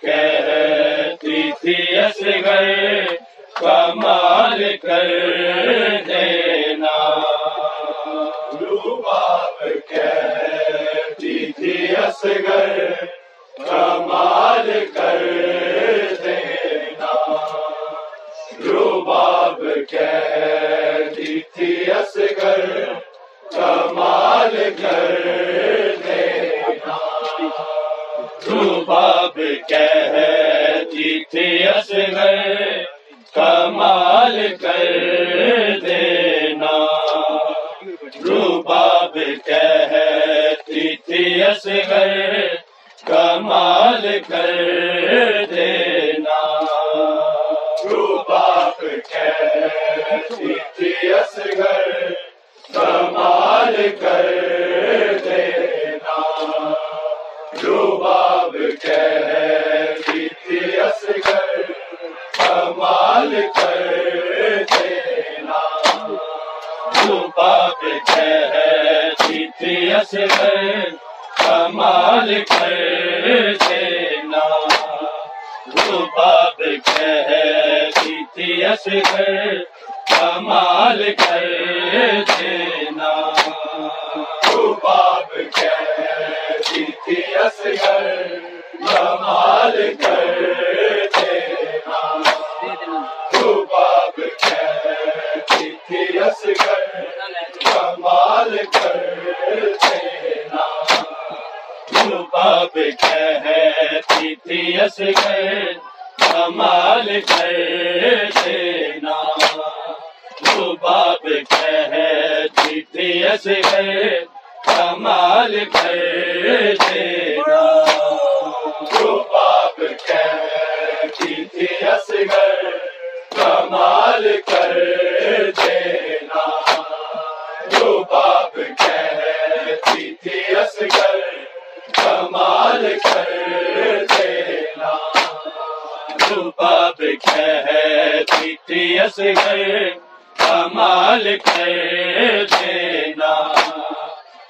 کہتی تھی اصغر کمال کر دینا۔ روباب کہتی تھی اصغر، کمال کر دینا۔ روباب کہتی تھی اصغر، کمال کر دینا۔ روباب کہتی تھی اصغر، کمال کر روباب کہتی تھی اصغر کمال کر دینا روباب کہتی تھی اصغر کمال کر دینا روباب کہتی تھی اصغر کمال کر دینا۔ دس گئے کمال کہہ دینا۔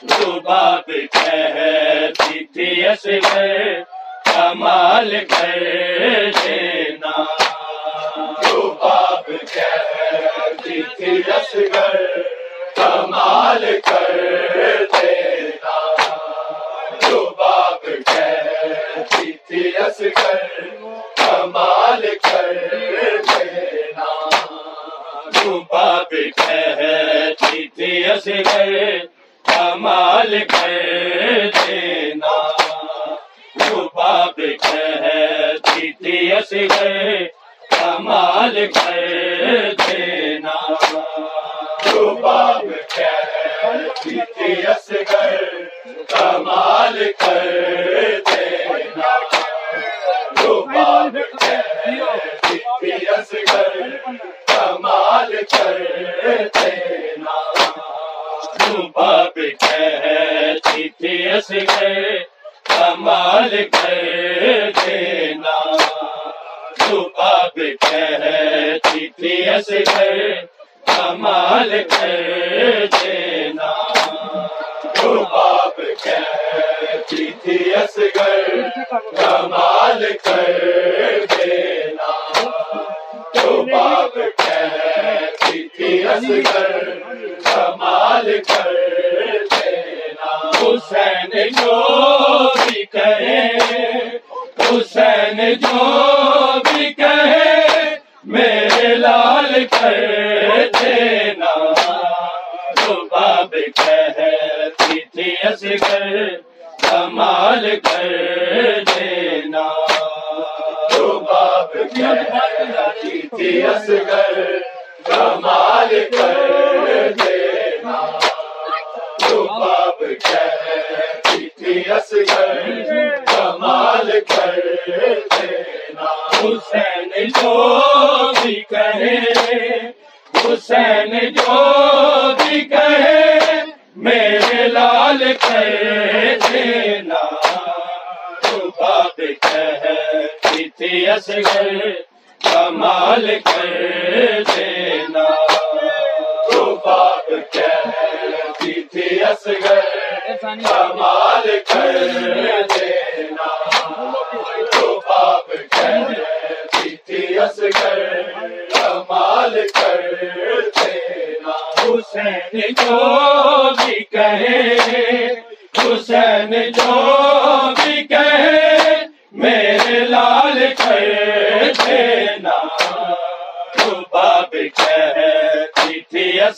جو بات کہتی تھی اس گئے کمال کہہ دینا۔ جو بات کہتی تھی اس گئے کمال کر دینا۔ جو بات کہتی تھی اس گئے جنت نصیب اصغر کمال کر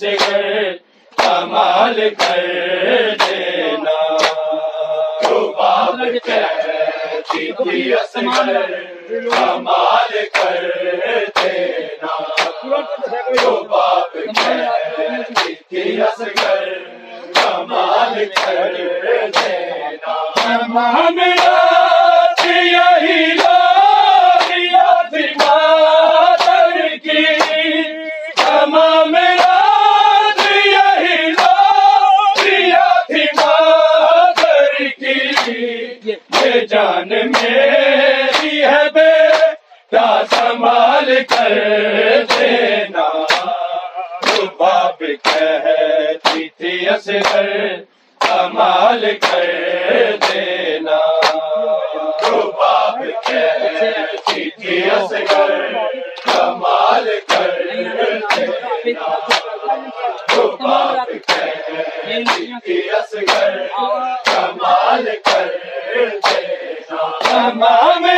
اجگر کمال کر دینا۔ رباب کہتی تھی کمال کر دینا۔ رباب کہتی تھی کمال کر دینا۔ ہم کر دینا رباب کہتی اصغر، کمال کر دینا۔ رباب کہتی اصغر، کمال کر دینا۔ کہتی اصغر، کمال کر دینا۔ تمام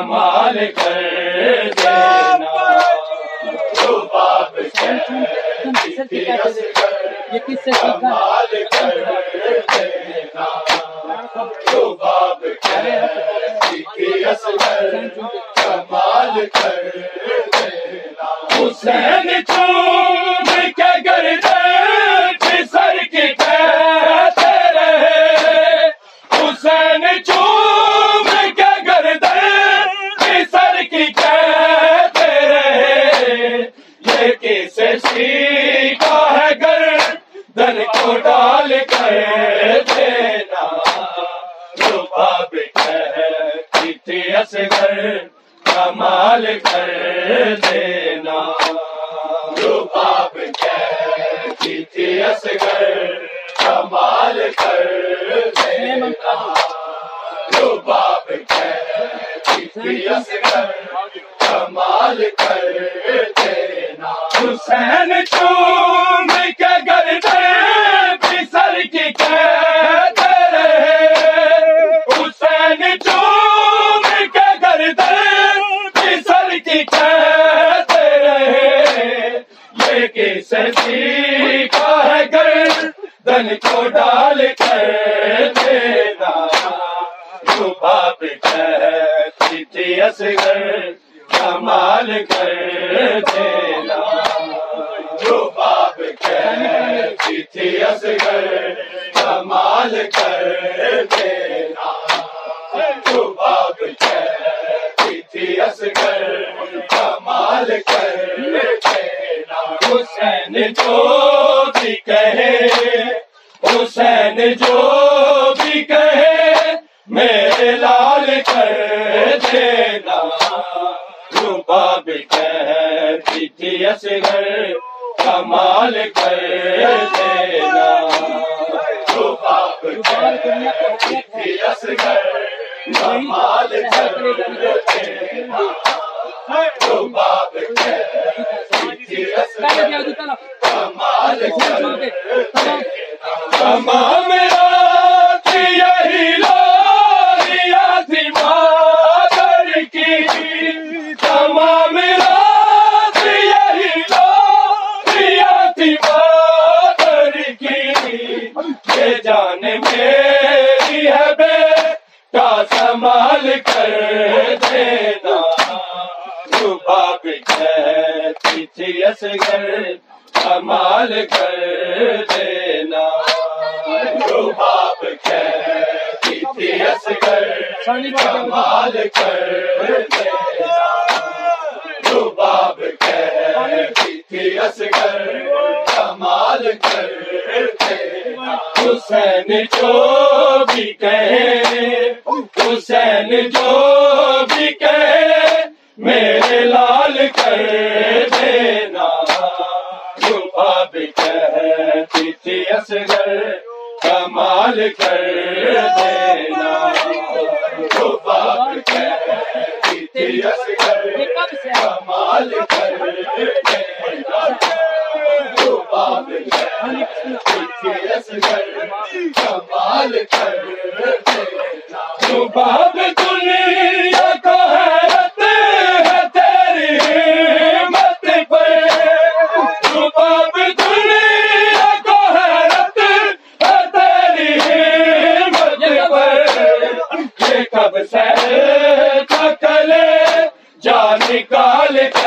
مال کر دینا۔ جو باپ سے مال کر دینا۔ جو باپ کے مال کر دینا۔ حسین چون بہن چوم کے گردے بسر کی قید رہے۔ حسین چوم کے گردے بسر کی قید رہے۔ یہ کس سی ہے گردن کو ڈال کر دینا۔ روبا پہ کہتی اصغر۔ دنیا کے حقیقت میرے لال کر دینا۔ صبح بھی اصغر کمال کر دینا۔ صبح بھی کہتی تھی اصغر کمال کر دینا۔ صبح کمال کر دینا۔ باب بھی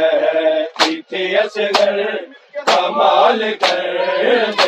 ہے اتنے اصغر کمال کر دے۔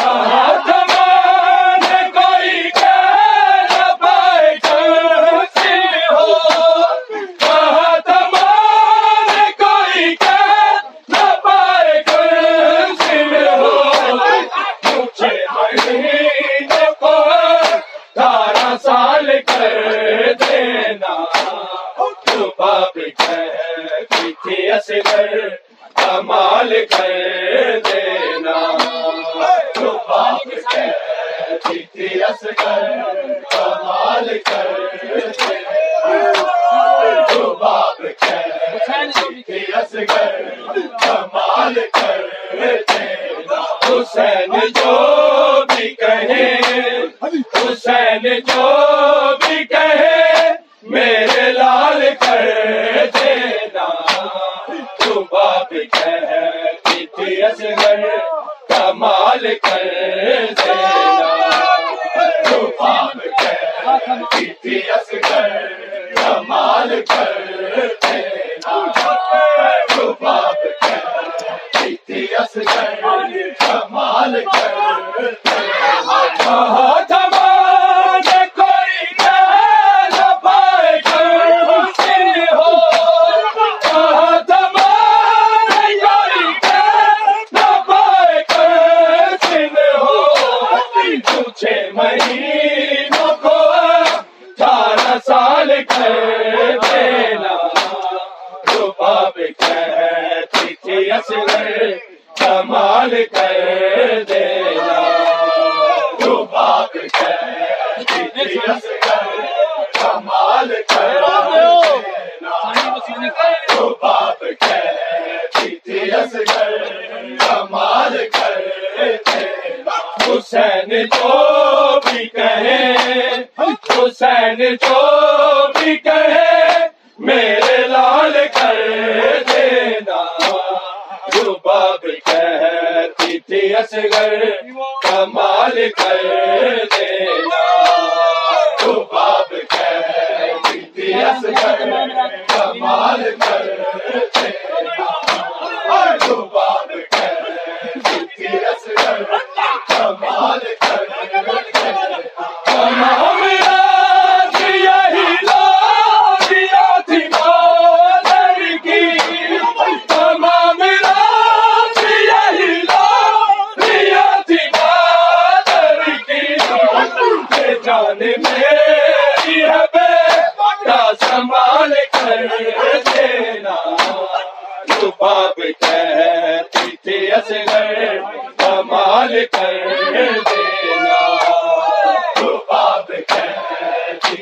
کر حسین جو بھی کہے، حسین جو بھی کہے، میرے لال کر دینا۔ جو باب کہتی تھی اصغر، کمال کر دینا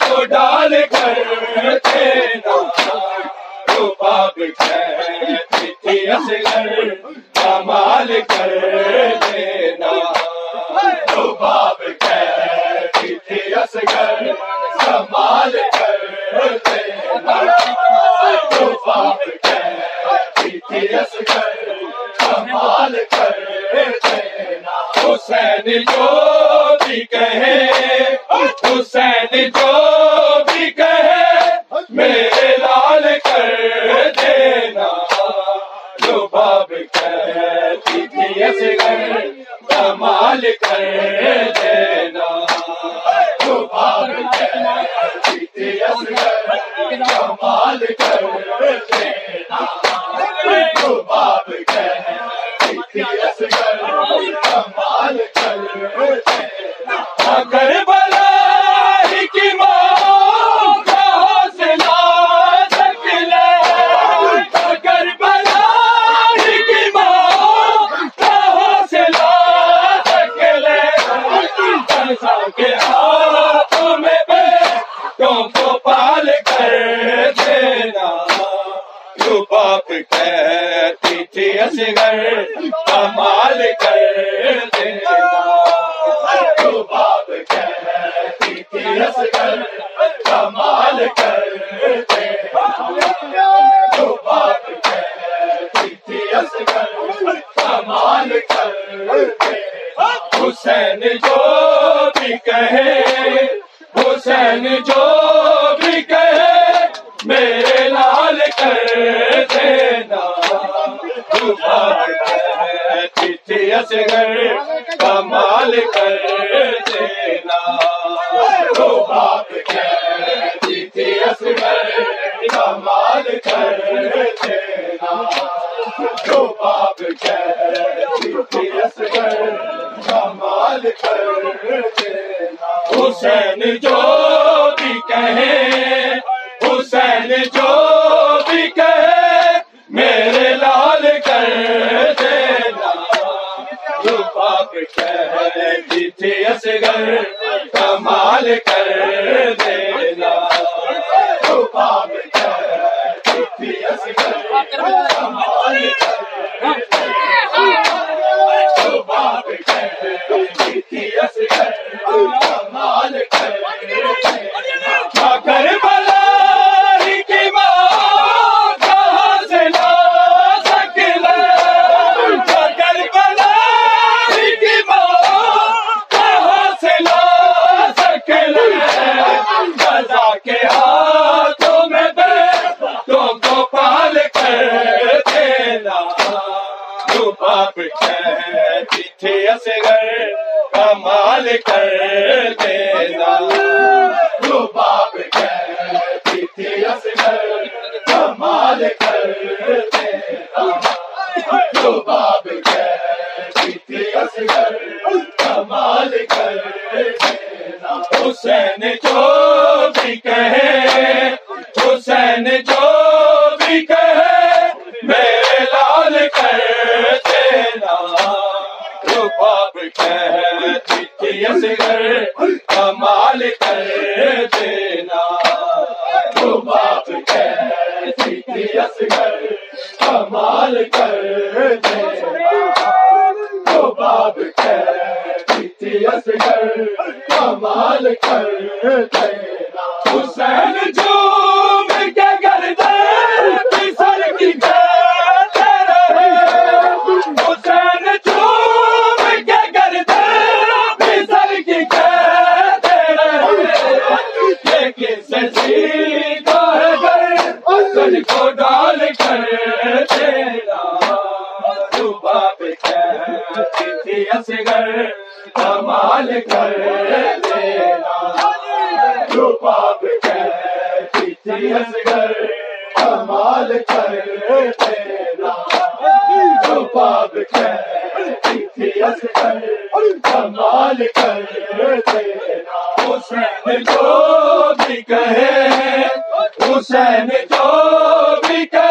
کو ڈال کر کمال کر دینا باب حسین جو بھی کہے، حسین جو بھی کہے، میرے لال کر دینا۔ جو پاک کہتی تھی اسگر کمال کر دینا اصغر کمال کر دینا کمال کر دینا جو پاپ کہتی تھی کمال کر دینا حسین جو بھی کہے، حسین جو بھی کہے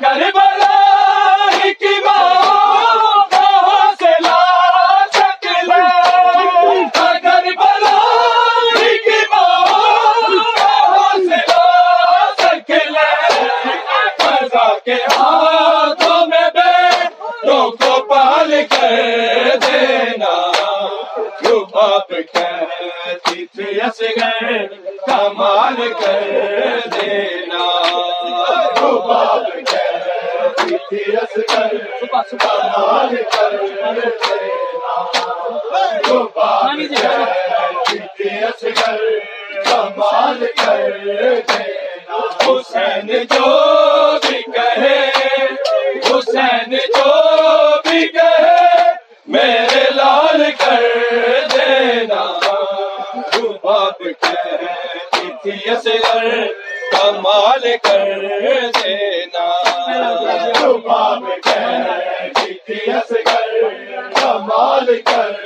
کر کر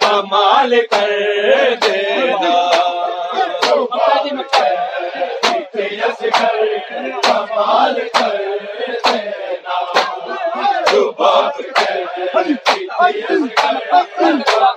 کمال کر دینا کمال کر دینا